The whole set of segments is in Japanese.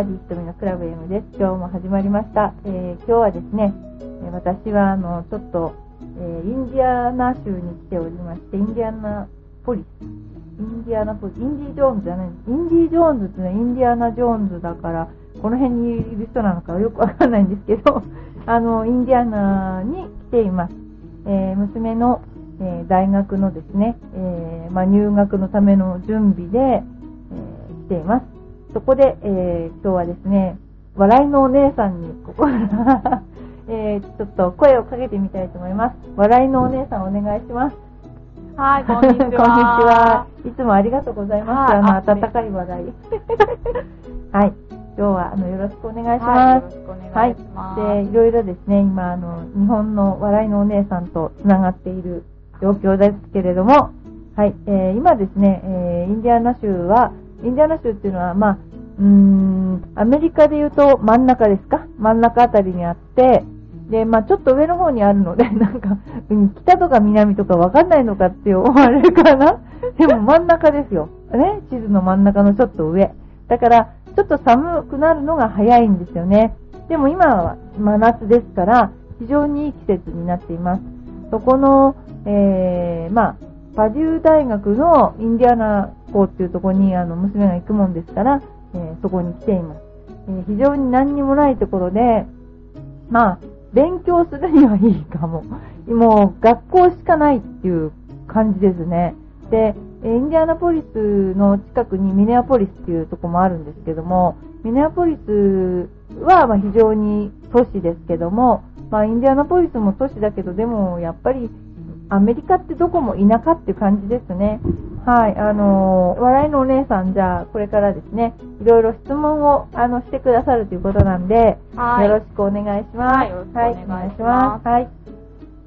バーディー瞳のクラブ M です。今日も始まりました。えー今日はですね、えー私はあの、ちょっと、えーインディアナ州に来ておりまして、インディアナポリス。インディアナポリス。インディ・ジョーンズじゃないんです。インディ・ジョーンズってね、インディアナ・ジョーンズだから、この辺にいる人なのかよくわかんないんですけど、あの、インディアナに来ています。えー娘の、えー大学のですね、えーまあ、入学のための準備で、えー来ています。そこで、えー今日はですね、笑いのお姉さんに、ここから、えーちょっと声をかけてみたいと思います。笑いのお姉さんお願いします。はい、こんにちは。こんにちは。いつもありがとうございます。あの、温かい話題。はい。今日は、あの、よろしくお願いしはい、ます。よろしくお願いします。はい。で、いろいろですね、今、あの、日本の笑いのお姉さんとつながっている状況ですけれども、はい。えー今ですね、えーインディアナ州は、インディアナ州っていうのは、まあ、うーん、アメリカで言うと真ん中ですか？真ん中あたりにあって、で、まあちょっと上の方にあるので、なんか、うん北とか南とかわかんないのかって思われるかな？でも真ん中ですよ。ね、地図の真ん中のちょっと上。だから、ちょっと寒くなるのが早いんですよね。でも今は真夏ですから、非常にいい季節になっています。そこの、えー、まあ、パデュー大学のインディアナ校っていうところにあの娘が行くもんですから、えーそこに来ています。えー非常に何にもないところで、まあ、勉強するにはいいかも。もう学校しかないっていう感じですね。で、インディアナポリスの近くにミネアポリスっていうところもあるんですけども、ミネアポリスはま非常に都市ですけども、まあインディアナポリスも都市だけど、でもやっぱりアメリカってどこも田舎って感じですね。はい、あのー笑いのお姉さん、じゃあ、これからですね、いろいろ質問を、あの、してくださるということなんで、はいよろしくお願いします。はいよろしくお願いしますはい、はい。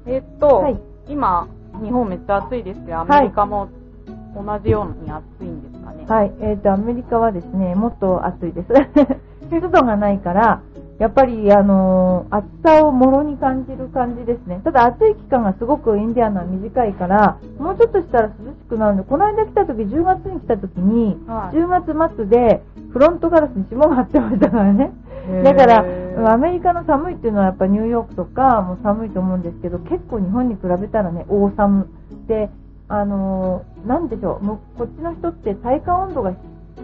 えっと、はい今、日本めっちゃ暑いですけど、アメリカも同じように暑いんですかね？はい、えっ、と、アメリカはですね、もっと暑いです。湿度がないから、やっぱり、あのー暑さをもろに感じる感じですね。ただ暑い期間がすごくインディアナは短いから、もうちょっとしたら涼しくなるんで、この間来た時、10月に来た時に、はい。10月末でフロントガラスに霜が張ってましたからね。だから、アメリカの寒いっていうのはやっぱニューヨークとかも寒いと思うんですけど、結構日本に比べたらね、大寒。で、あのーなんでしょう、もうこっちの人って体感温度が、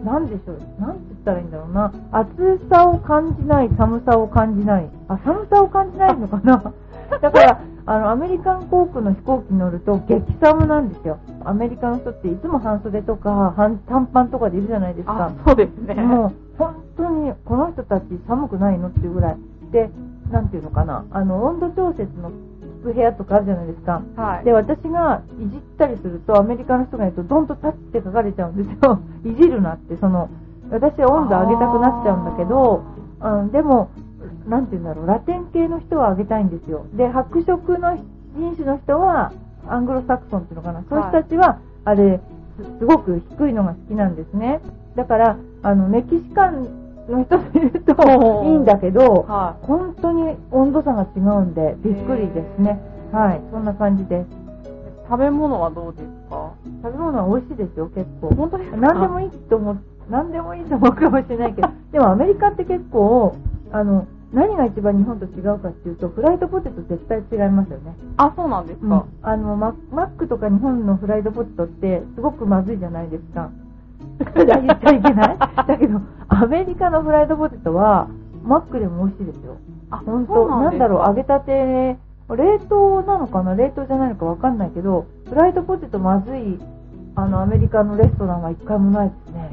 なんでしょう、なんて言ったらいいんだろうな、暑さを感じない、寒さを感じない、あ、寒さを感じないのかな。だから、あの、アメリカン航空の飛行機に乗ると激寒なんですよ。アメリカの人っていつも半袖とか半短パンとかでいるじゃないですかあ。、そうですね。もう本当にこの人たち寒くないのっていうぐらい。で、なんていうのかな、あの、温度調節の部屋とかあるじゃないですか。はい。で、私がいじったりすると、アメリカの人が言うと、ドンとタッチって書かれちゃうんですよ。いじるなって、その、私は温度上げたくなっちゃうんだけど、うん、でも、なんていうんだろう、ラテン系の人は上げたいんですよ。で、白色の人種の人は、アングロサクソンっていうのかな、そういう人たちは、あれ、すすごく低いのが好きなんですね。だから、あの、メキシカンの人で言うといいんだけど、は本当に温度差が違うんで、びっくりですね。はい、そんな感じです。い。食べ物はどうですか？食べ物は美味しいですよ、結構。本当ですか？何でもいいと思う、何でもいいと思うかもしれないけど、でもアメリカって結構、あの、何が一番日本と違うかっていうと、フライドポテト絶対違いますよね。あ、そうなんですか。あのマ、マックとか日本のフライドポテトってすごくまずいじゃないですか。言っちゃいけない だけど、アメリカのフライドポテトは、マックでも美味しいですよ。あ本当そうなですかなんんだろう、揚げたて、冷凍なのかな？冷凍じゃないのかわかんないけど、フライドポテトまずい、あの、アメリカのレストランは一回もないですね。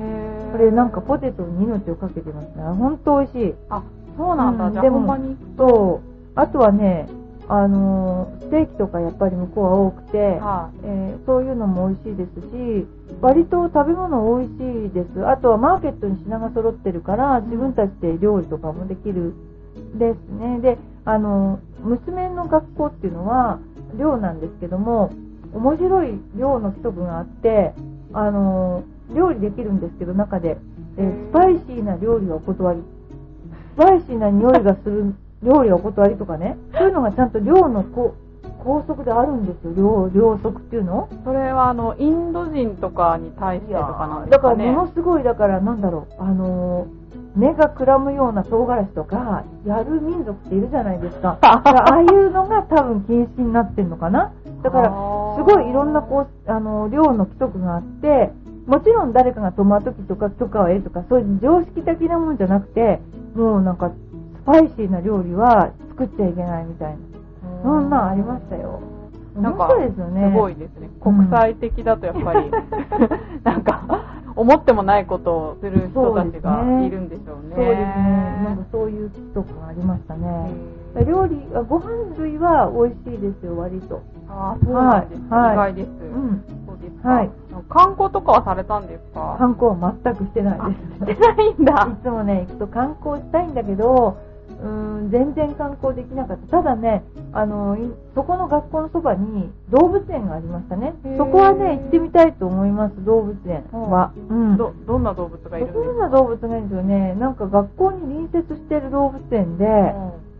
これなんかポテトに命をかけてますね。本当美味しい。あ、そうなんだ。じゃあ、うんでもほんまに。と、あとはね、あのーステーキとかやっぱり向こうは多くて、はえーそういうのも美味しいですし、割と食べ物美味しいです。あとはマーケットに品が揃ってるから、自分たちで料理とかもできるですね。で、あの、娘の学校っていうのは、寮なんですけども、面白い寮の規則があって、あの、料理できるんですけど、中で、えースパイシーな料理はお断り。スパイシーな匂いがする料理はお断りとかね、そういうのがちゃんと寮のこう校則であるんですよ、寮、寮則っていうの？それはあのインド人とかに対してとかなんですだかからね。ものすごい、だからなんだろう、あのー目がくらむような唐辛子とかやる民族っているじゃないですか。だからああいうのが多分禁止になってるのかな。だからすごいいろんなこうあの量の規則があってもちろん誰かが泊まるときとか許可を得るとかそういう常識的なもんじゃなくてもうなんかスパイシーな料理は作っちゃいけないみたいな。そんなんありましたよ。なんかすごいですね。うん。国際的だとやっぱり、なんか、思ってもないことをする人たちがいるんでしょうね。そうですね。なんかそういう規則がありましたね。料理あご飯類は美味しいですよ割と。ああ、そうなんです。はい。意外です。うんですか？はい観光とかはされたんですか？観光は全くしてないですしてないんだ。いつもね、行くと観光したいんだけど、うーん、全然観光できなかった。ただね、あの、いそこの学校のそばに動物園がありましたね。そこはね、行ってみたいと思います、動物園は。うん。ど、どんな動物がいるんですか？どんな動物がいるんですよね。なんか学校に隣接してる動物園で、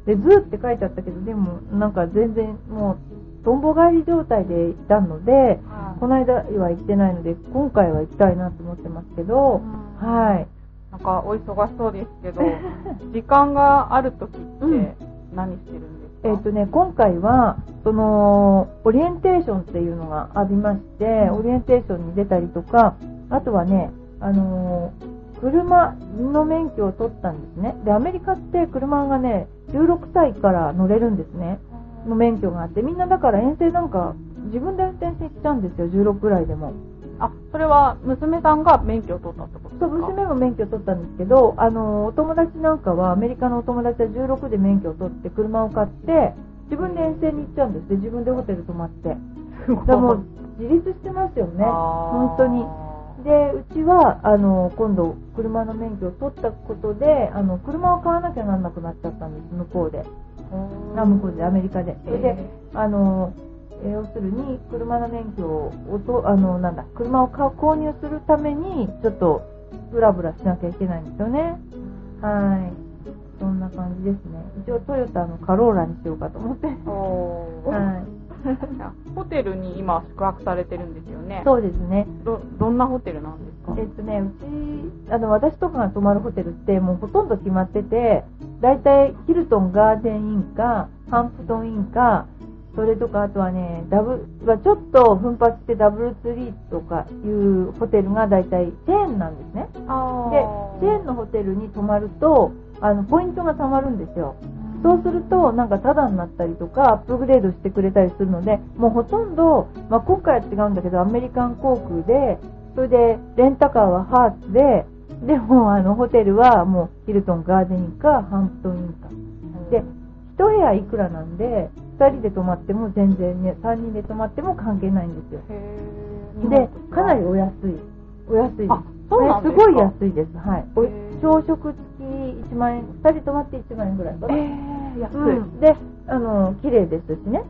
で、ズーって書いてあったけど、でも、なんか全然もう、とんぼ返り状態で行ったので、はいこの間は行ってないので、今回は行きたいなと思ってますけど、うんはい。なんかお忙しそうですけど、時間があるときっうんて何してるんですか、えっ、とね、今回は、その、オリエンテーションっていうのがありまして、オリエンテーションに出たりとか、あとはね、あのー車の免許を取ったんですね。で、アメリカって車がね、16歳から乗れるんですね。の免許があって、みんなだから遠征なんか自分で運転して行っちゃうんですよ、16ぐらいでも。あ、それは娘さんが免許を取ったってことですか？そう、娘も免許取ったんですけど、あの、お友達なんかは、アメリカのお友達は16で免許を取って車を買って、自分で遠征に行っちゃうんですで、自分でホテル泊まって。だもう自立してますよね、本当に。で、うちは、あの、今度、車の免許を取ったことで、あの、車を買わなきゃなんなくなっちゃったんです、向こうで。あ、向こうで、アメリカで。それで、あの、えー要するに、車の免許をと、あの、なんだ、車を買う購入するために、ちょっと、ブラブラしなきゃいけないんですよね。はい。そんな感じですね。一応、トヨタのカローラにしようかと思って。はい。ホテルに今宿泊されてるんですよね。そうですね。ど、どんなホテルなんですか？えっとね、うち、あの、私とかが泊まるホテルってもうほとんど決まってて、だいたいヒルトンガーデンインか、ハンプトンインか、それとか、あとはね、ダブ、はちょっと奮発してダブルツリーとかいうホテルがだいたいチェーンなんですね。あで、チェーンのホテルに泊まると、あの、ポイントが貯まるんですよ。そうすると、なんかタダになったりとか、アップグレードしてくれたりするので、もうほとんど、まあ、今回は違うんだけど、アメリカン航空で、それで、レンタカーはハーツで、でも、あの、ホテルはもう、ヒルトンガーデンか、ハンプトンインか。で、一部屋いくらなんで、二人で泊まっても全然ね、三人で泊まっても関係ないんですよ。で、かなりお安い。お安いです。あそうなんですすごい安いです。はい。朝食付き1万円、二人泊まって1万円ぐらいかな。えー、安い。うん、で、あの、綺麗ですしね。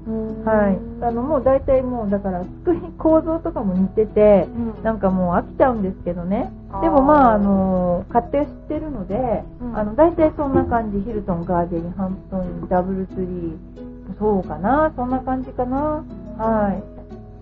はい。あの、もう大体もう、だから、作り、構造とかも似てて、うんなんかもう飽きちゃうんですけどね。でもまあ、あの、買って知ってるので、うんあの、大体そんな感じ。ヒルトンガーデン、ハンプトン、ダブルツリー、そうかな、そんな感じかな。はい。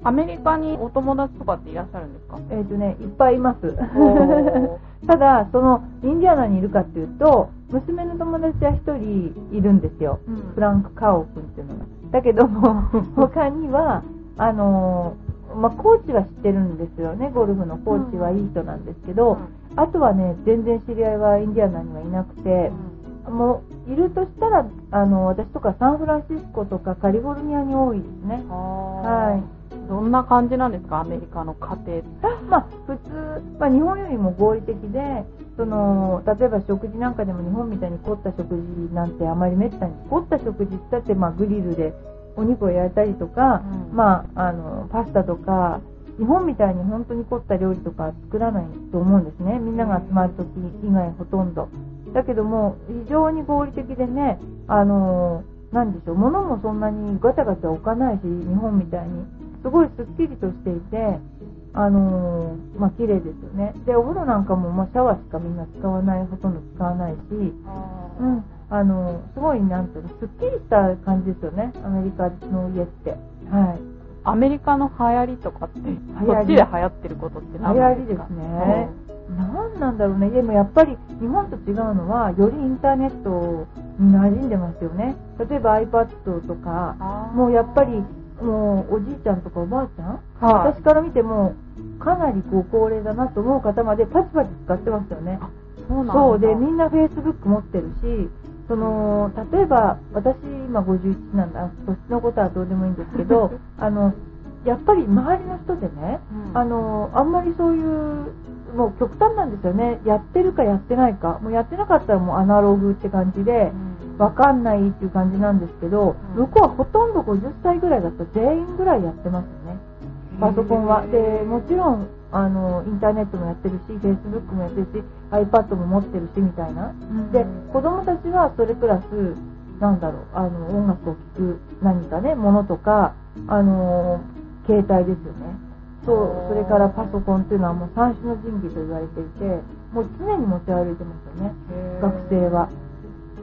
アメリカにお友達とかっていらっしゃるんですか？えっ、とね、いっぱいいます。お ただ、その、インディアナにいるかっていうと、娘の友達は一人いるんですよ。うんフランク・カオ君っていうのが。だけども、他には、あのーまあ、コーチは知ってるんですよね。ゴルフのコーチはいい人なんですけど、あとはね、全然知り合いはインディアナにはいなくて、もう、いるとしたら、あの、私とかサンフランシスコとかカリフォルニアに多いですね。は。はいどんな感じなんですか？アメリカの家庭って。まあ、普通、まあ、日本よりも合理的で、その、例えば食事なんかでも日本みたいに凝った食事なんてあまりめったに、凝った食事ってって、まあ、グリルでお肉を焼いたりとか、うんまあ、あの、パスタとか、日本みたいに本当に凝った料理とか作らないと思うんですね。みんなが集まる時以外ほとんど。だけども、非常に合理的でね、あの、なんでしょう、物もそんなにガチャガチャ置かないし、日本みたいに。すごいすっきりとしていて、あのーまあ、綺麗ですよね。で、お風呂なんかも、まあ、シャワーしかみんな使わない、ほとんど使わないし、うん、あのーすごい、なんていうの、すっきりした感じですよね、アメリカの家って。はい。アメリカの流行りとかって、行りそっちで流行ってることって流何な行りですんですかね。なんなんだろうね。でもやっぱり日本と違うのは、よりインターネットに馴染んでますよね。例えば iPad とか、もうやっぱり、もうおじいちゃんとかおばあちゃん、はい私から見ても、かなりご高齢だなと思う方までパチパチ使ってますよね。そうなんだ。そうで、みんな Facebook 持ってるし、その、例えば、私今51なんだ、年のことはどうでもいいんですけど、あの、やっぱり周りの人でね、うんあの、あんまりそういう、もう極端なんですよね。やってるかやってないか。もうやってなかったらもうアナログって感じで、わかんないっていう感じなんですけど、うん向こうはほとんど50歳ぐらいだと全員ぐらいやってますよね。パソコンは。で、もちろん、あの、インターネットもやってるし、Facebook もやってるし、iPad も持ってるし、みたいな。うんで、子供たちはそれプラス、なんだろう、あの、音楽を聴く何かね、ものとか、あの、携帯ですよね。そう、それからパソコンっていうのはもう三種の神器と言われていて、もう常に持ち歩いてますよね、学生は。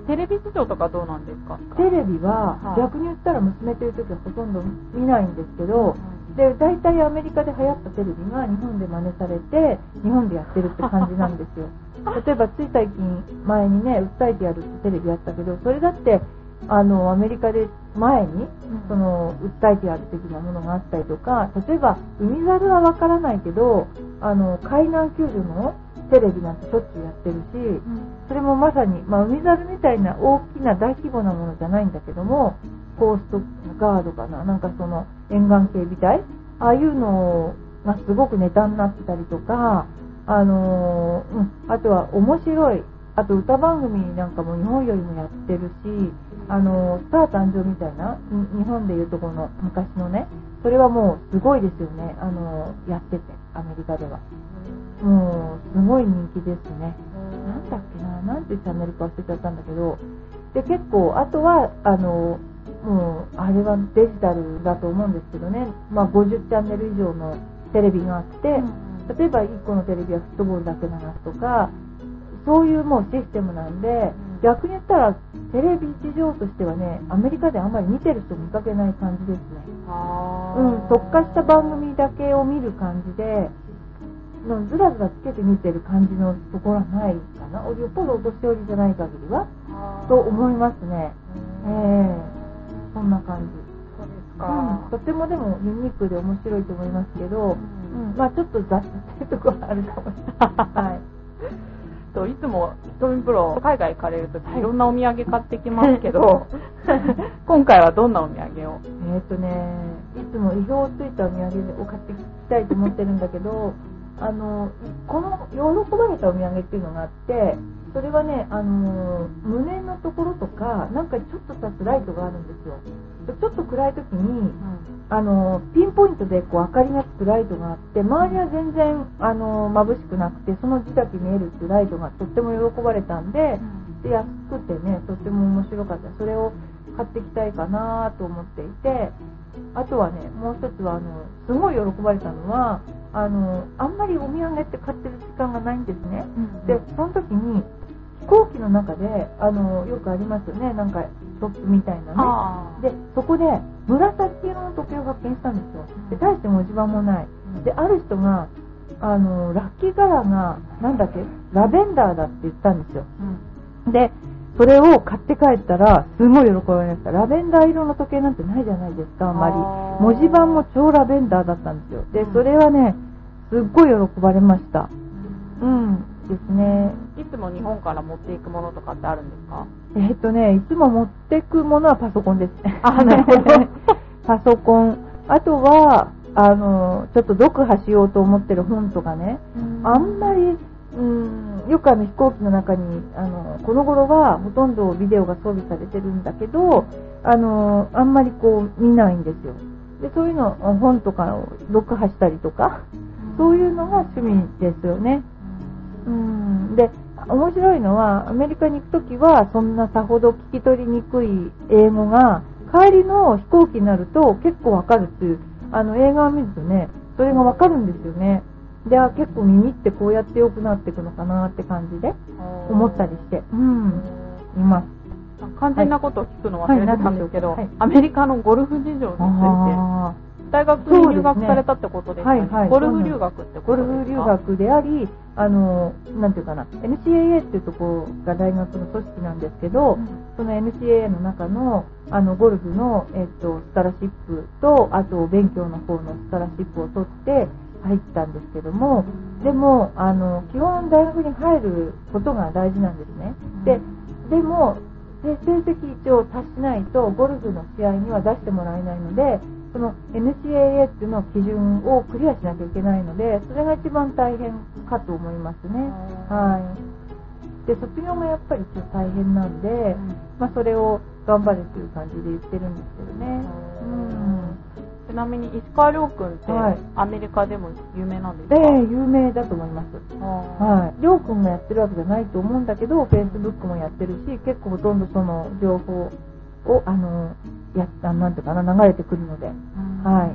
テレビ事情とかどうなんですか？テレビははい。逆に言ったら娘という時はほとんど見ないんですけど、で大体アメリカで流行ったテレビが日本で真似されて日本でやってるって感じなんですよ。例えばつい最近前にね訴えてやるってテレビやったけどそれだってあのアメリカで前にその訴えてやる的なものがあったりとか例えば海猿はわからないけどあの海難救助のテレビなんてしょっちゅうやってるし、それもまさに、まあ、海猿みたいな大きな大規模なものじゃないんだけども、コーストガードかな、なんかその沿岸警備隊、ああいうのがすごくネタになってたりとか、あのーうん、あとは面白い、あと歌番組なんかも日本よりもやってるし、あのースター誕生みたいな、に日本でいうところの昔のね、それはもうすごいですよね、あのーやってて、アメリカでは。もう、すごい人気ですね。なんだっけな、なんてチャンネルか忘れちゃったんだけど、で、結構、あとは、あの、もう、あれはデジタルだと思うんですけどね、まあ、50チャンネル以上のテレビがあって、例えば1個のテレビはフットボールだけ流すとか、そういうもうシステムなんで、逆に言ったら、テレビ事情としてはね、アメリカであんまり見てる人見かけない感じですね。あうん、特化した番組だけを見る感じで、のずらずらつけて見てる感じのところはないかな。よっぽどお年寄りじゃない限りは、と思いますね。ええそんな感じ。そうですうん、か。とてもでもユニークで面白いと思いますけど、うんうん、まあちょっと雑っていうところはあるかもしれない。はい。といつもひとみプロ海外行かれるときいろんなお土産買ってきますけど、今回はどんなお土産を？えっ、とね、いつも意表ついたお土産を買ってきたいと思ってるんだけど、あの、この喜ばれたお土産っていうのがあって、それはね、あの、胸のところとか、なんかちょっと刺すライトがあるんですよ。でちょっと暗い時に、あの、ピンポイントでこう明かりがつくライトがあって、周りは全然、あの、眩しくなくて、その字だけ見えるっていうライトがとっても喜ばれたんで、で安くてねとっても面白かった。それを買ってきたいかなと思っていてあとはねもう一つはあのすごい喜ばれたのはあのあんまりお土産って買ってる時間がないんですね。でその時に飛行機の中であのよくありますよね。なんかショップみたいなね。でそこで紫色の時計を発見したんですよ。で大して文字盤もない。である人があのラッキーカラーがなんだっけ？ラベンダーだって言ったんですよ。で、それを買って帰ったら、すごい喜ばれました。ラベンダー色の時計なんてないじゃないですか、あんまり文字盤も超ラベンダーだったんですよ。でう、んそれはね、すっごい喜ばれました。うん、ですね。いつも日本から持っていくものとかってあるんですか？えっとね、いつも持ってくものはパソコンです。あなるほど パソコン。あとは、あの、ちょっと読破しようと思ってる本とかね。あんまり、うん、よくあの飛行機の中に、あの、この頃はほとんどビデオが装備されてるんだけど、あの、あんまりこう見ないんですよ。で、そういうの、本とかを読破したりとか、そういうのが趣味ですよね。うん。で、面白いのは、アメリカに行くときは、そんなさほど聞き取りにくい英語が、帰りの飛行機になると結構わかるっていう、あの映画を見るとね、それがわかるんですよね。で、あ結構耳ってこうやって良くなっていくのかなって感じで思ったりして、うん、います。肝心なことを聞くの忘れてたんですけど、はい。はい。アメリカのゴルフ事情についてあ大学に留学されたってことですかね。はいはい。ゴルフ留学ってことゴルですか？フ留学であり、あの、なんていうかな、NCAA っていうところが大学の組織なんですけど、その NCAA の中の、あの、ゴルフの、えっと、スカラシップと、あと、勉強の方のスカラシップを取って入ったんですけども、でも、あの、基本大学に入ることが大事なんですね。で、でも、で成績一応達しないと、ゴルフの試合には出してもらえないので、その NCAA っていうの基準をクリアしなきゃいけないので、それが一番大変かと思いますね。はい。で、卒業がやっぱりちょっと大変なんで、まあ、それを頑張るっていう感じで言ってるんですけどね。うん。ちなみに石川遼君ってはいアメリカでも有名なんですか、で、有名だと思います。ははい。りょうくんがやってるわけじゃないと思うんだけど、Facebook もやってるし、結構ほとんどその情報を、あの、やった、なんていうかな、流れてくるので、い。はい。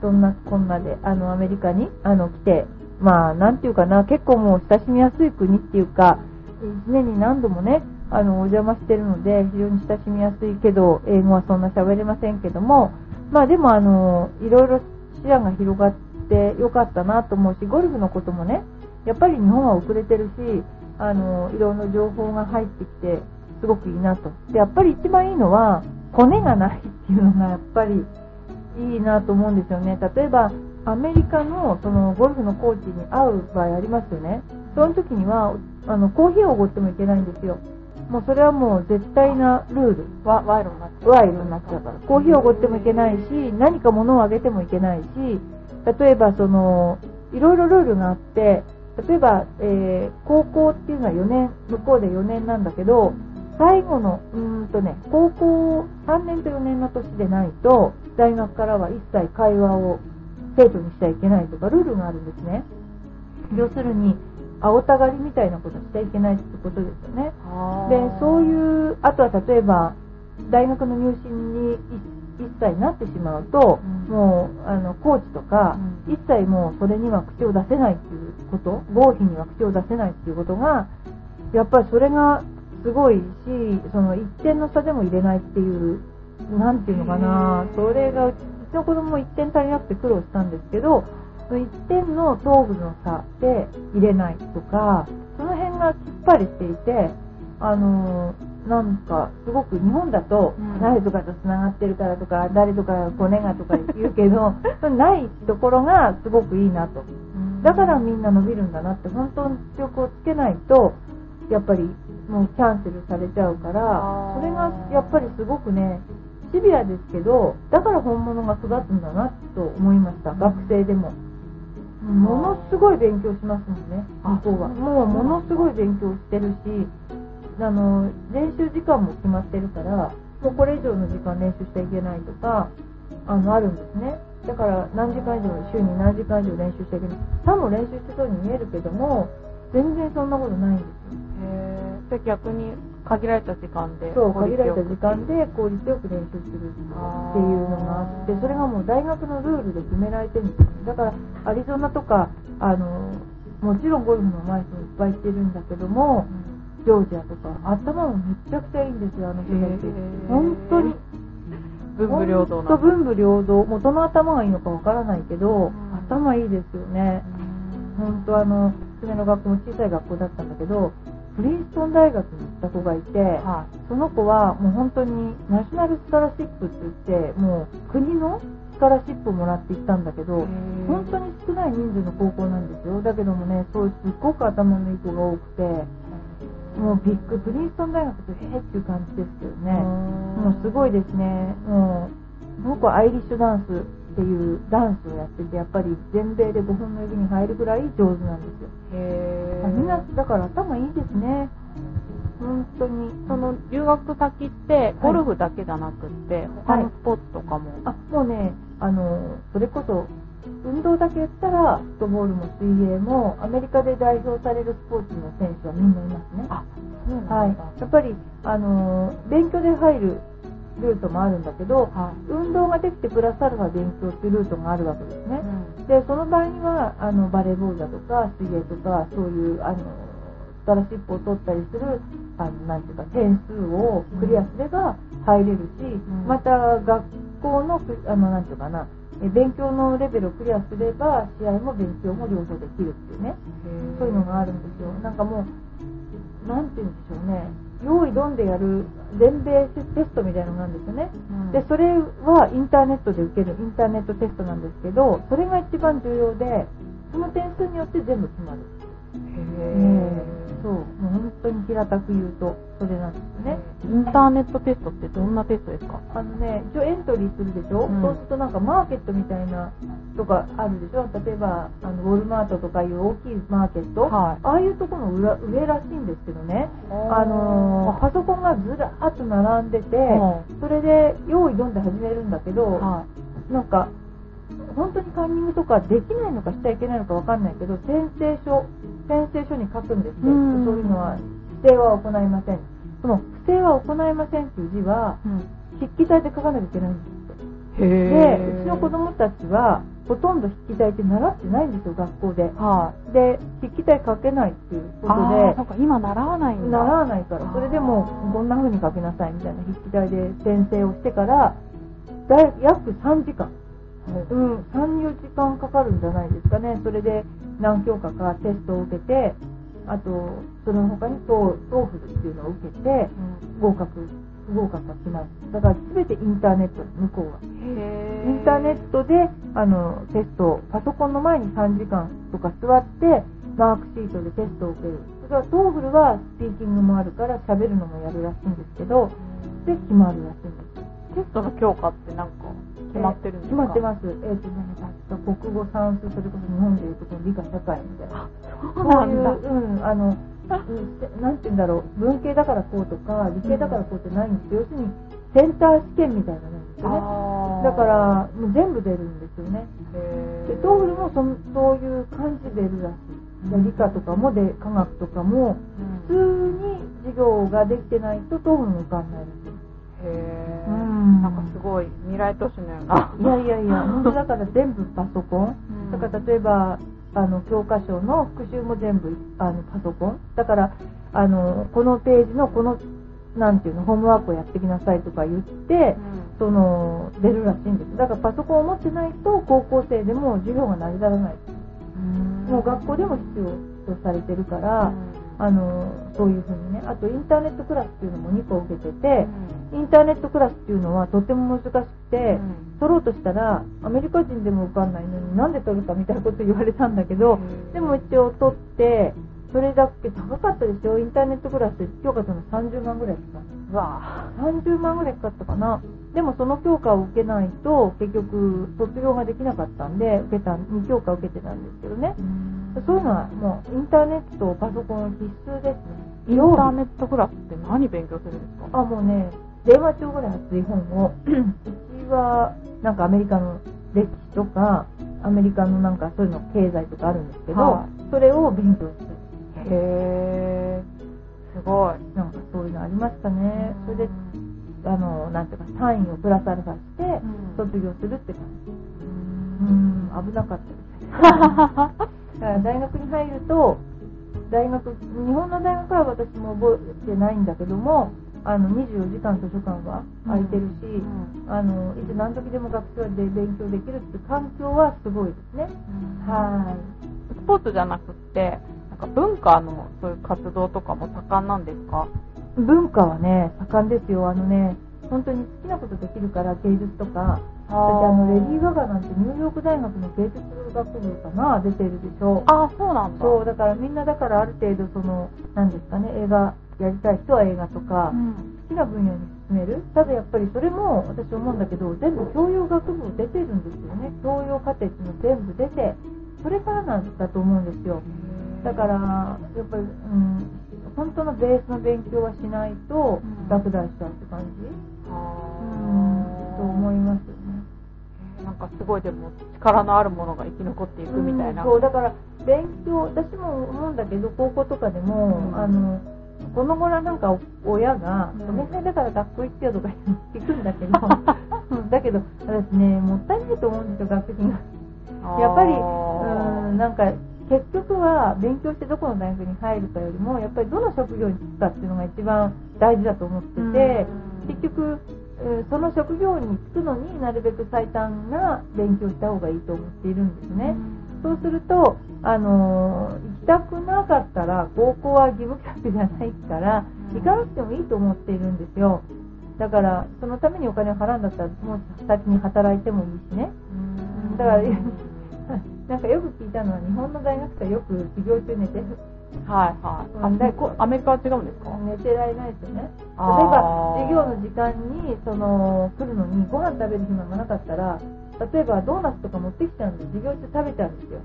そんなこんなで、あの、アメリカに、あの、来て、まあ、なんていうかな、結構もう親しみやすい国っていうか、1年に何度もね、あの、お邪魔してるので、非常に親しみやすいけど、英語はそんな喋れませんけども、まあでもあの、いろいろ視野が広がってよかったなと思うし、ゴルフのこともね、やっぱり日本は遅れてるし、あの、いろんな情報が入ってきて、すごくいいなと。で、やっぱり一番いいのは、骨がないっていうのがやっぱりいいなと思うんですよね。例えば、アメリカのそのゴルフのコーチに会う場合ありますよね。その時には、あの、コーヒーをおごってもいけないんですよ。もうそれはもう絶対なルール。わ賄賂になっちゃう。ワイルになっちゃうから。コーヒーをおごってもいけないし、何か物をあげてもいけないし、例えばその、いろいろルールがあって、例えば、えー高校っていうのは4年、向こうで4年なんだけど、最後の、うーんとね、高校3年と4年の年でないと、大学からは一切会話を生徒にしちゃいけないとか、ルールがあるんですね。要するに、青たがりみたいなことしちゃいけないってことですよね。で、そういう、あとは例えば、大学の入試に一切なってしまうと、うん。もう、あの、コーチとか、う一切もうそれには口を出せないっていうこと、合否には口を出せないっていうことが、やっぱりそれがすごいし、その一点の差でも入れないっていう、なんていうのかな、それが、うちの子供も一点足りなくて苦労したんですけど、その一点の頭部の差で入れないとか、その辺がきっぱりしていて、あのなんか、すごく日本だと、うん誰とかと繋がってるからとか、誰とかが骨がとか言うけど、ないところがすごくいいなと。だからみんな伸びるんだなって、本当に記憶をつけないと、やっぱりもうキャンセルされちゃうからそれがやっぱりすごくね、シビアですけど、だから本物が育つんだなと思いました、学生でも。ものすごい勉強しますもんね、あ向こうは。もうものすごい勉強してるし、あの、練習時間も決まってるから、もうこれ以上の時間練習しちゃいけないとか、あの、あるんですね。だから何時間以上、週に何時間以上練習しちゃいけない。さも練習してそうに見えるけども、全然そんなことないんですよ。へーで逆に限られた時間でそう、効限られた時間で効率よく練習するっていうのがあって、それがもう大学のルールで決められてるんです。だから、アリゾナとか、あの、もちろんゴルフの上手いっぱいいてるんだけども、ジョージアとか、頭もめちゃくちゃいいんですよ、あの人たち。本当に。文武両道な文武両道。もうどの頭がいいのかわからないけど、ん頭いいですよね。本当あの、娘の学校も小さい学校だったんだけど、プリンストン大学に行った子がいて、はその子はもう本当にナショナルスカラシップって言って、もう国のスカラシップをもらって行ったんだけど、本当に少ない人数の高校なんですよ。だけどもね、そうすっごく頭のいい子が多くて、もうビッグ、プリンストン大学ってへーっていう感じですけどね。もうすごいですね。もう、この子はアイリッシュダンスっていうダンスをやってて、やっぱり全米で5本の指に入るぐらい上手なんですよ。へーみんな、だから頭いいですね。本当に。その留学先ってゴルフだけじゃなくって、他のスポーツとかも、あ、もうね、あの、それこそ、運動だけ言ったら、フットボールも水泳も、アメリカで代表されるスポーツの選手はみんないますね。あそうなんだはい。やっぱり、あの、勉強で入るルートもあるんだけど、はい。運動ができてプラスアルファ勉強っていうルートがあるわけですね。うん。で、その場合には、あの、バレーボールだとか、水泳とか、そういう、あの、スカラシップを取ったりする、あの、なんていうか、点数をクリアすれば入れるし、ん。また、学校のく、あの、なんていうかな、え勉強のレベルをクリアすれば試合も勉強も両方できるっていうね。そういうのがあるんですよ。なんかもうなんて言うんでしょうね用意どんでやる全米テストみたいなのがあるんですよね、うん。でそれはインターネットで受けるインターネットテストなんですけどそれが一番重要でその点数によって全部決まる。へそう。もう本当に平たく言うとそれなんですね。インターネットテストってどんなテストですか？あのね一応エントリーするでしょ、うん。そうするとなんかマーケットみたいなとかあるでしょ？例えばあのウォルマートとかいう大きいマーケット、はい。ああいうところの裏上らしいんですけどね。あのーパソコンがずらーっと並んでて、うそれで用意どんで始めるんだけど、はなんか本当にカンニングとかできないのかしちゃいけないのかわかんないけど宣誓書宣誓書に書くんですよ、うん。そういうのは不正は行いません。その不正は行いませんっていう字は筆記体で書かなきゃいけないんですでうちの子供たちはほとんど筆記体って習ってないんですよ学校で。はい。で筆記体書けないっていうことあでーそうか今習わないんだ。習わないからそれでもうこんな風に書きなさいみたいな筆記体で先生をしてからだい約3時間。うん、3、4時間かかるんじゃないですかね。それで何教科かテストを受けて、あと、その他にトー TOEFL っていうのを受けて、合格、不合格が決まる。だから全てインターネット、向こうは。へインターネットで、あの、テストを、パソコンの前に3時間とか座って、マークシートでテストを受ける。それから TOEFL はスピーキングもあるから喋るのもやるらしいんですけど、で、決まるらしいんです。テストの教科ってなんか決まってるんですか？決まってます。えっ、とね、確か国語、算数、それこそ日本でいうとこの理科社会みたいな。そうなんだそういう、うん、あの、うんなんて言うんだろう、文系だからこうとか、理系だからこうってないんですよ。要するに、センター試験みたいなのですよね。だから、もう全部出るんですよね。で、 TOEFL もそのそういう感じで出るらしい。で理科とかもで、科学とかも、うん普通に授業ができてないと TOEFL も受かんないらしい。へーうんなんかすごい未来都市のような。いやいやいや、本当だから全部パソコン。うんだから例えば、あの、教科書の復習も全部あのパソコン。だから、あの、このページのこの、なんていうの、ホームワークをやってきなさいとか言って、その、出るらしいんです。だからパソコンを持ってないと高校生でも授業が成り立たない。うんもう学校でも必要とされてるから、あの、そういうふうにね。あとインターネットクラスっていうのも2個受けてて、インターネットクラスっていうのはとても難しくて、取ろうとしたらアメリカ人でも受かんないのになんで取るかみたいなこと言われたんだけどうん。でも一応取ってそれだけ高かったですよ。インターネットクラスで教科書の30万ぐらいかわった。30万ぐらいかかったかな。でもその教科を受けないと結局卒業ができなかったんで受けた2教科受けてたんですけどねそういうのはもうインターネットパソコン必須ですねインターネットクラスって何勉強するんですか？あ、もうね、電話帳ぐらい厚い本を、うちは、なんかアメリカの歴史とか、アメリカのなんかそういうの経済とかあるんですけど、はそれを勉強する。へーすごいなんかそういうのありましたね。それで、あの、なんていうか、単位をプラスアルファしてん、卒業するって感じ。うん、危なかったです。だから大学に入ると、大学、日本の大学は私も覚えてないんだけども、あの、24時間図書館は空いてるし、あの、いつ何時でも学生で勉強できるっていう環境はすごいですね。はスポーツじゃなくってなんか文化のそういう活動とかも盛んなんですか？い。文化はね、盛んですよ。あのね、本当に好きなことできるから、芸術とか。だってあの、レディー・ガガなんてニューヨーク大学の芸術学部かな、出てるでしょ。あそうなんだそう、だからみんなだからある程度その、なんですかね、映画やりたい人は映画とか、うん好きな分野に進める。ただやっぱりそれも私思うんだけど、全部教養学部出てるんですよね。教養課程っていうの全部出て、それからなんだと思うんですよ。だから、やっぱり、うん、本当のベースの勉強はしないとうん落第しちゃうって感じ、うん、と思いますよね。なんかすごいでも力のあるものが生き残っていくみたいな、うんそうだから勉強私も思うんだけど高校とかでも、うん。あのこの頃はなんか親が「うん。ごめんねだから学校行ってよ」とか聞くんだけど うんだけど私ねもったいないと思うんですよ学費が。やっぱりうんなんか結局は勉強してどこの大学に入るかよりもやっぱりどの職業に就くかっていうのが一番大事だと思ってて、結局えーその職業に就くのになるべく最短な勉強した方がいいと思っているんですね。そうすると、あのー行きたくなかったら高校は義務教育じゃないからうん行かなくてもいいと思っているんですよ。だから、そのためにお金を払うんだったら、もう先に働いてもいいしね。うんだから、なんかよく聞いたのは、日本の大学生はよく授業中寝てる。はいはい。うんあ、でこアメリカは違うんですか？寝てられないですよね。例えあば、ー授業の時間に、その、来るのにご飯食べる暇がなかったら、例えばドーナツとか持ってきちゃうんで、授業中食べちゃうんですよ。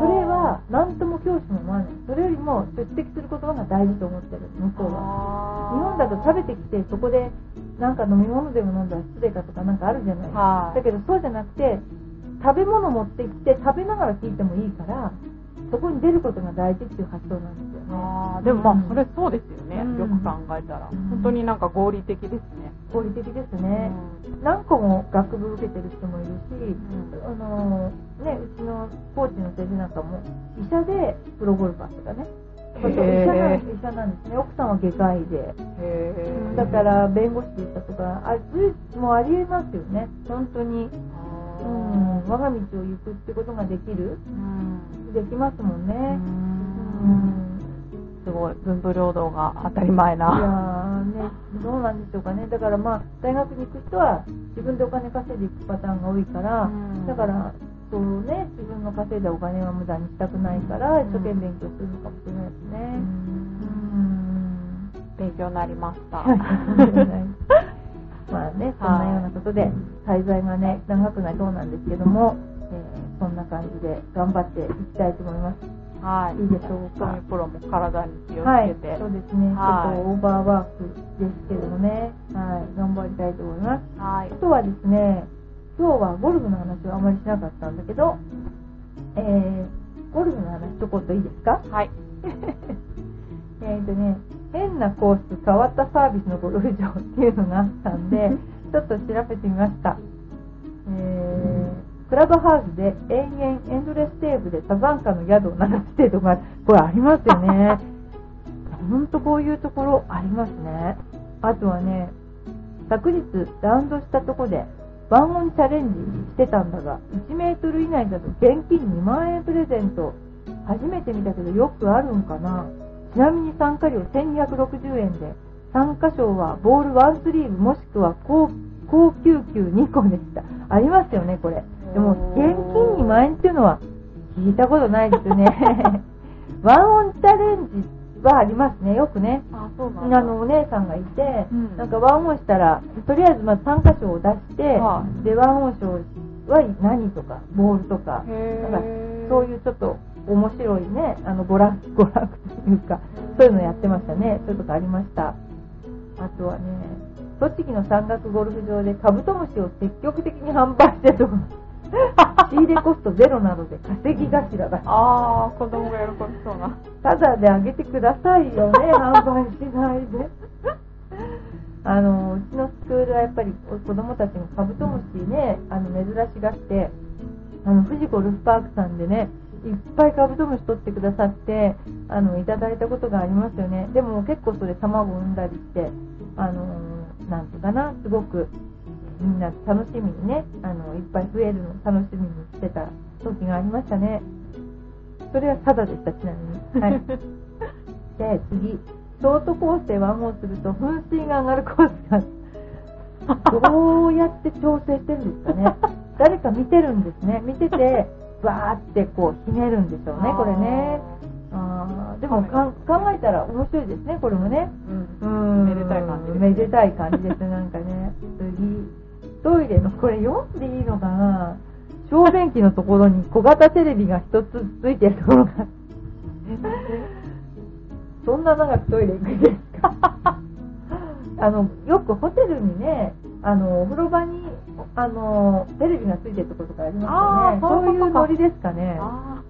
それは、なんとも教師も思わない。それよりも、出席することが大事と思ってる、向こうは。日本だと食べてきて、そこで、なんか飲み物でも飲んだら失礼かとかなんかあるじゃないだけど、そうじゃなくて、食べ物持ってきて、食べながら聞いてもいいから、そこに出ることが大事っていう発想なんですよね。あーでもまあうん。それそうですよね、うん。よく考えたら、うん。本当になんか合理的ですね、合理的ですね。何個も学部受けてる人もいるし、うん。あのね、うちのコーチの先生なんかも医者でプロゴルファーとかね、医者なん医者なんですね、奥さんは外科医で、だから弁護士でしたとか、あずもうありえますよね、本当に、うん、我が道を行くってことができる、うん。できますもんね。うん。すごい文武両道が当たり前いやね、どうなんでしょうかね、だからまあ、大学に行く人は自分でお金稼いでいくパターンが多いから、うん。だから、そうね、自分の稼いだお金は無駄にしたくないから、一生懸命勉強するのかもしれないですね。うん。勉強になりました まあね、そんなようなことで、滞在がね、長くなりそうなんですけども、えーそんな感じで頑張っていきたいと思います。はい。いいでしょうか？トミプロも体に気をつはい。けて、、そうですね、はい。ちょっとオーバーワークですけどもね、はい、頑張りたいと思います。はい。あとはですね、今日はゴルフの話はあまりしなかったんだけど、えー、ゴルフの話一言いいですか？はい。えーとね、変なコース、変わったサービスのゴルフ場っていうのがあったんで、ちょっと調べてみました。えークラブハウスで延々エンドレステーブでサザンカの宿を流してるとか、これありますよね。ほんとこういうところありますね。あとはね、昨日ラウンドしたとこで、ワンオンチャレンジしてたんだが、1メートル以内だと現金2万円プレゼント。初めて見たけどよくあるんかな。ちなみに参加料1260円で、参加賞はボール1スリーブもしくは高高級球2個でした。ありますよね、これ。でも、現金2万円っていうのは聞いたことないですよね。ワンオンチャレンジはありますね、よくね。あのお姉さんがいて、うんなんかワンオンしたら、とりあえずまず参加賞を出して、はで、ワンオン賞は何とか、ボールとか、なんかそういうちょっと面白いね、あの娯楽、娯楽というか、そういうのやってましたね。そういうことありました。あとはね、栃木の山岳ゴルフ場でカブトムシを積極的に販売してるとこ 仕入れコストゼロなので稼ぎ頭だ。ああ子供が喜びそうなただであげてくださいよね、販売しないで。あの、うちのスクールはやっぱり子供たちがカブトムシね、あの、珍しがって、あの、富士ゴルフパークさんでね、いっぱいカブトムシ取ってくださって、あの、いただいたことがありますよね。でも結構それ卵を産んだりして、あの、なんていうかな、すごく、みんな楽しみにね、あの、いっぱい増えるのを楽しみにしてた時がありましたね。それはただでした、ちなみに。はい。で、次。ショートコースでワンオンすると噴水が上がるコースが どうやって調整してるんですかね。誰か見てるんですね。見てて、バーってこうひねるんでしょうね、これね。あーでもかん考えたら面白いですね、これもね。うんうんめでたい感じですめでたい感じですね、なんかね。次。トイレの、これ読んでいいのかな小便器のところに小型テレビが一つついてるところが。そんな長くトイレ行くんですか？あの、よくホテルにね、あの、お風呂場に、あの、テレビがついてるところとかありますよね。そうういうノリですかね。あ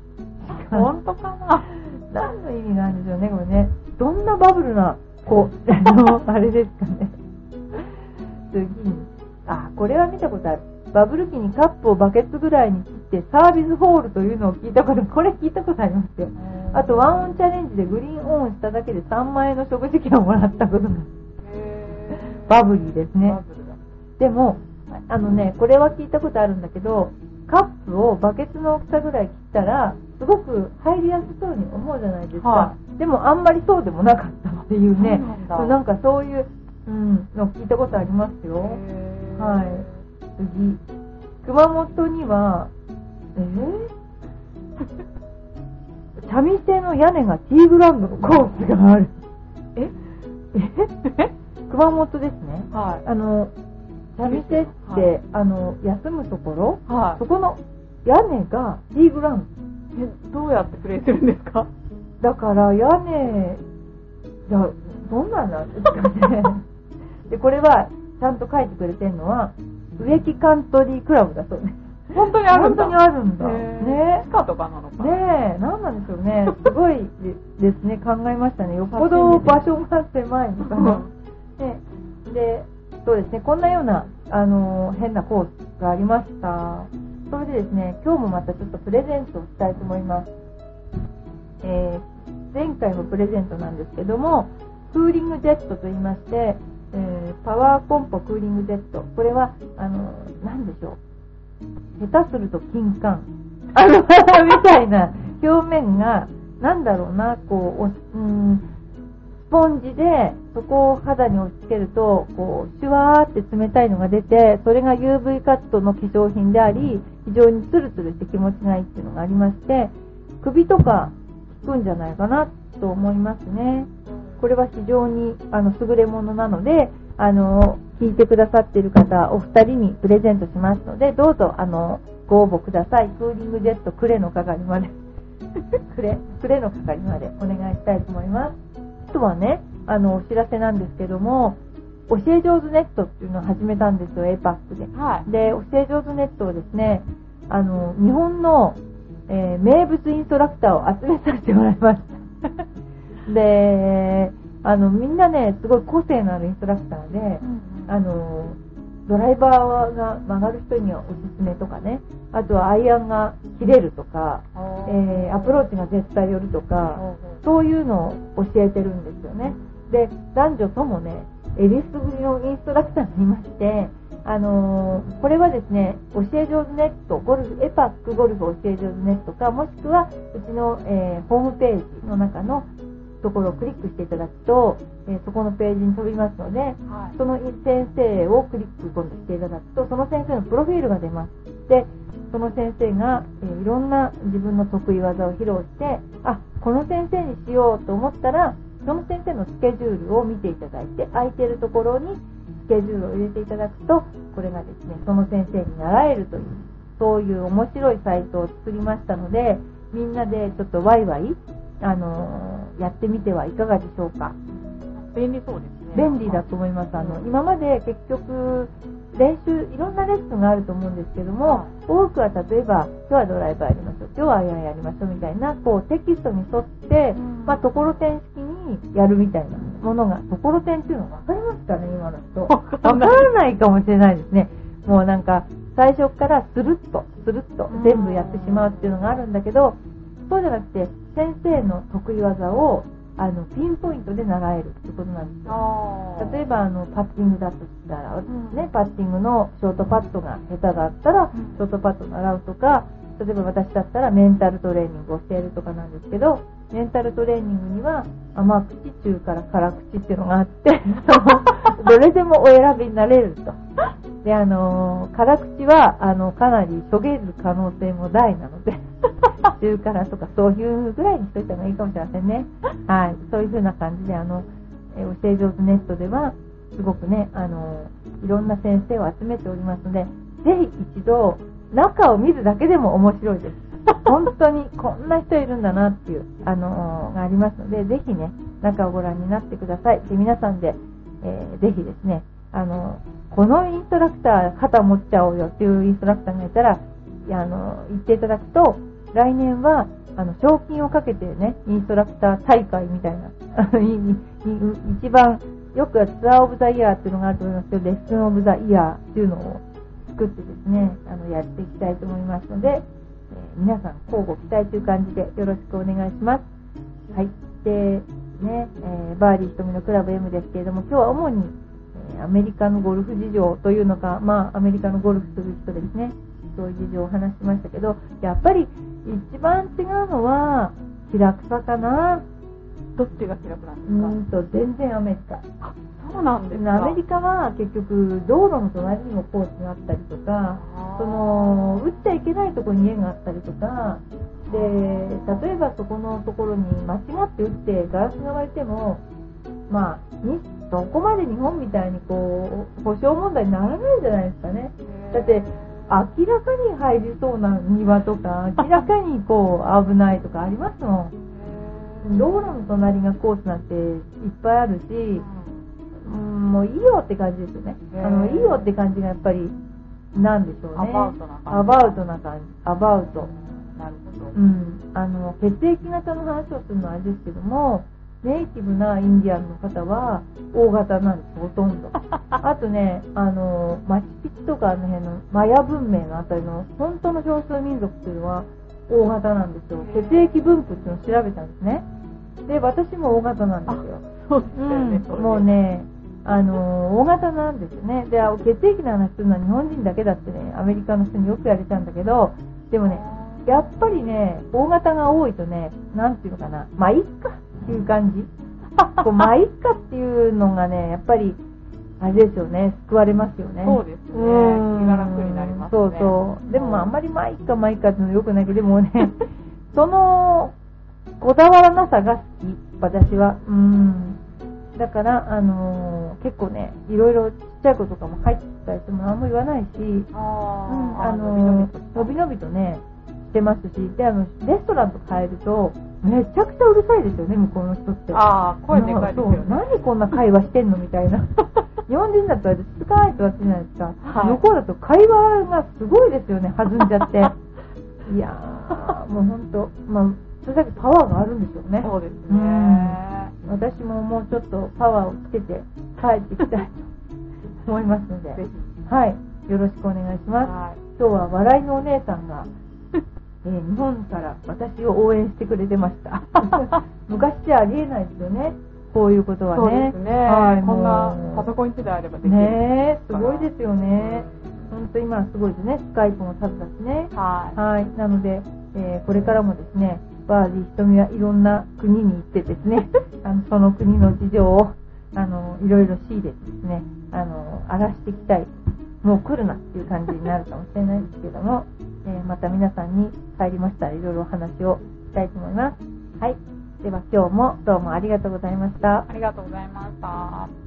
あ 本当かな何の意味なんでしょうね、これね。どんなバブルな、こう、あの、あれですかね。次に、あ、これは見たことある。バブル期にカップをバケツぐらいに切ってサービスホールというのを聞いたこと、これ聞いたことありますよ。あと、ワンオンチャレンジでグリーンオンしただけで3万円の食事券をもらったことが、バブリーですねバブルだでも、あのね、これは聞いたことあるんだけど、カップをバケツの大きさぐらい切ったら、すごく入りやすそうに思うじゃないですか。はでもあんまりそうでもなかったっていうね、そうなんかそういう、うん、の聞いたことありますよ。はい。次。熊本には、えー、三味線の屋根がティーグラウンドのコースがある。え？え？熊本ですね。はい。あの、三味線って、はいあの、休むところ、はいそこの屋根がティーグラウンえどうやってプレイするんですか？ド。だから屋根、じゃあ、どんなんなんですかね。で、これは、ちゃんと書いてくれてるのは、植木カントリークラブだそうです。本当にあるんだ。本当にあるんだ。ね地下とかなのかなねえ、なんなんでしょうね。すごいでですね、考えましたね。よっぽど場所が狭いのかな。ね、で、そうですね、こんなような、あの変なコースがありました。それでですね、今日もまたちょっとプレゼントをしたいと思います。えー前回のプレゼントなんですけども、クーリングジェットと言いまして、えーパワーコンポクーリングジェット。これは、あのーなんでしょう。下手すると金管。あの、みたいな表面が、なんだろうな、こう、うん、ポンジで、そこを肌に押し付けると、こう、シュワーって冷たいのが出て、それが UV カットの化粧品であり、非常にツルツルして気持ちがいいっていうのがありまして、首とか効くんじゃないかなと思いますね。これは非常にあの優れものなので、あの、聞いてくださっている方、お二人にプレゼントしますので、どうぞ、あの、ご応募ください。クーリングジェットクレの係まで。クレ、クレの係までお願いしたいと思います。あとはね、あの、お知らせなんですけども、教え上手ネットっていうのを始めたんですよ、APAC で。はい。で、教え上手ネットをですね、あの、日本の、えー名物インストラクターを集めさせてもらいました。で、あの、みんなね、すごい個性のあるインストラクターで、あの、ドライバーが曲がる人にはおすすめとかね、あとはアイアンが切れるとか、えーアプローチが絶対寄るとか、そういうのを教えてるんですよね。で、男女ともね、エリス組のインストラクターがいまして、あのーこれはですね、教え上手ネット、ゴルフ、エパックゴルフ教え上手ネットか、もしくは、うちの、えーホームページの中のところをクリックしていただくと、えーそこのページに飛びますので、はい。その先生をクリック今度していただくと、その先生のプロフィールが出ます。で、その先生が、えーいろんな自分の得意技を披露して、あ、この先生にしようと思ったら、その先生のスケジュールを見ていただいて、空いてるところにスケジュールを入れていただくと、これがですね、その先生に習えるという、そういう面白いサイトを作りましたので、みんなでちょっとワイワイ、あのーやってみてはいかがでしょうか。便利そうですね。便利だと思います。あの、今まで結局、練習、いろんなレッスンがあると思うんですけども、多くは例えば、今日はドライバーやりましょう、今日はアイアンやりましょうみたいな、こう、テキストに沿って、うんまあ、ところてん式にやるみたいなものが、ところてんっていうのわかりますかね、今の人。わからないかもしれないですね。もうなんか、最初からスルッと、スルッと全部やってしまうっていうのがあるんだけど、そうじゃなくて、先生の得意技を、あの、ピンポイントで習えるってことなんですよ。例えばあのパッティングだとしたら、んね、パッティングのショートパットが下手だったら、うんショートパット習うとか、例えば私だったらメンタルトレーニングを教えるとかなんですけど、メンタルトレーニングには甘口、中から辛口っていうのがあって、どれでもお選びになれると。で、あのー辛口は、あの、かなりしょげる可能性も大なので、中辛とかそういうぐらいにしといた方がいいかもしれませんね。はい。そういう風な感じで、あの、えー教え上手ネットでは、すごくね、あの、いろんな先生を集めておりますので、ぜひ一度、中を見るだけでも面白いです。本当にこんな人いるんだなっていう、あのがありますので、ぜひね、中をご覧になってください。で、皆さんで、えーぜひですね、あの、このインストラクター肩持っちゃおうよっていうインストラクターがいたら、あの、言っていただくと、来年は、あの、賞金をかけてね、インストラクター大会みたいな、あの一番、よくツアーオブザイヤーっていうのがあると思いますけど、レッスンオブザイヤーっていうのを作ってですね、あの、やっていきたいと思いますので、えー皆さん、交互期待という感じでよろしくお願いします。はい。で、ね、えーバーディー瞳のクラブ M ですけれども、今日は主に、えアメリカのゴルフ事情というのか、まあ、アメリカのゴルフする人ですね、そういう事情を話しましたけど、やっぱり一番違うのは、気楽さかな？どっちが気楽なんですうか？ーんと、全然アメリカ。そうなんですかアメリカは結局、道路の隣にもコースがあったりとか、その、打っちゃいけないところに家があったりとか、で、例えばそこのところに間違って打ってガラスが割れても、まあ、にそこまで日本みたいにこう、保証問題にならないじゃないですかね。だって、明らかに入りそうな庭とか、明らかにこう、危ないとかありますもん。道路の隣がコースなんていっぱいあるし、うん、もういいよって感じですよね。あの、いいよって感じがやっぱり、なんでしょうね。アバウトな感じアバウトな感じ。アバウト。なるほど。うん。あの、血液型の話をするのはあれですけども、ネイティブなインディアンの方は、大型なんです、ほとんど。あとね、あの、マチュピチとかあの辺のマヤ文明のあたりの本当の少数民族っていうのは大型なんですよ。血液分布っていうのを調べたんですね。で、私も大型なんですよ。そうですよね、うん、もうね、あのー大型なんですよね。で、あ血液の話するのは日本人だけだってね、アメリカの人によくやれたんだけど、でもね、やっぱりね、大型が多いとね、なんていうのかな、まあ、いっかっていう感じ。こうまあ、いっかっていうのがね、やっぱり、あれですよね、救われますよね。そうですねうん気が楽になりますねそうそう。でもまあ、あんまりまあ、いっかまあ、いっかっていうのよくないけど、でもね、その、こだわらなさが好き、私は。うん。だから、あのー結構ね、いろいろちっちゃい子とかも入ってたりしても何も言わないし、うん、あのー伸び伸びとのびのびとね、してますし、で、あの、レストランとか入ると、めちゃくちゃうるさいですよね、向こうの人って。ああ、声でかいですよね。何こんな会話してんのみたいな。日本人だったら静かいとかってじゃないですか。はい向こうだと会話がすごいですよね、弾んじゃって。いやー、もうほんと、まあ、それだけパワーがあるんでしょうね。そうですうんね。私ももうちょっとパワーをつけて帰ってきたいと 思いますので。はい、よろしくお願いします。はい。今日は笑いのお姉さんが、えー日本から私を応援してくれてました。昔じゃありえないですよね、こういうことはね。ね。はい、こんなパソコン1台あればできる。ねえ、すごいですよね。本当今はすごいですね、スカイプも立つだしね。はい。はい、なので、えーこれからもですね、バーディー瞳はいろんな国に行ってですね、あのその国の事情を、あの、いろいろ仕入れてですね、あの、荒らしていきたい。もう来るなっていう感じになるかもしれないですけども、えーまた皆さんに帰りましたらいろいろお話をしたいと思います。はい。では今日もどうもありがとうございました。ありがとうございました。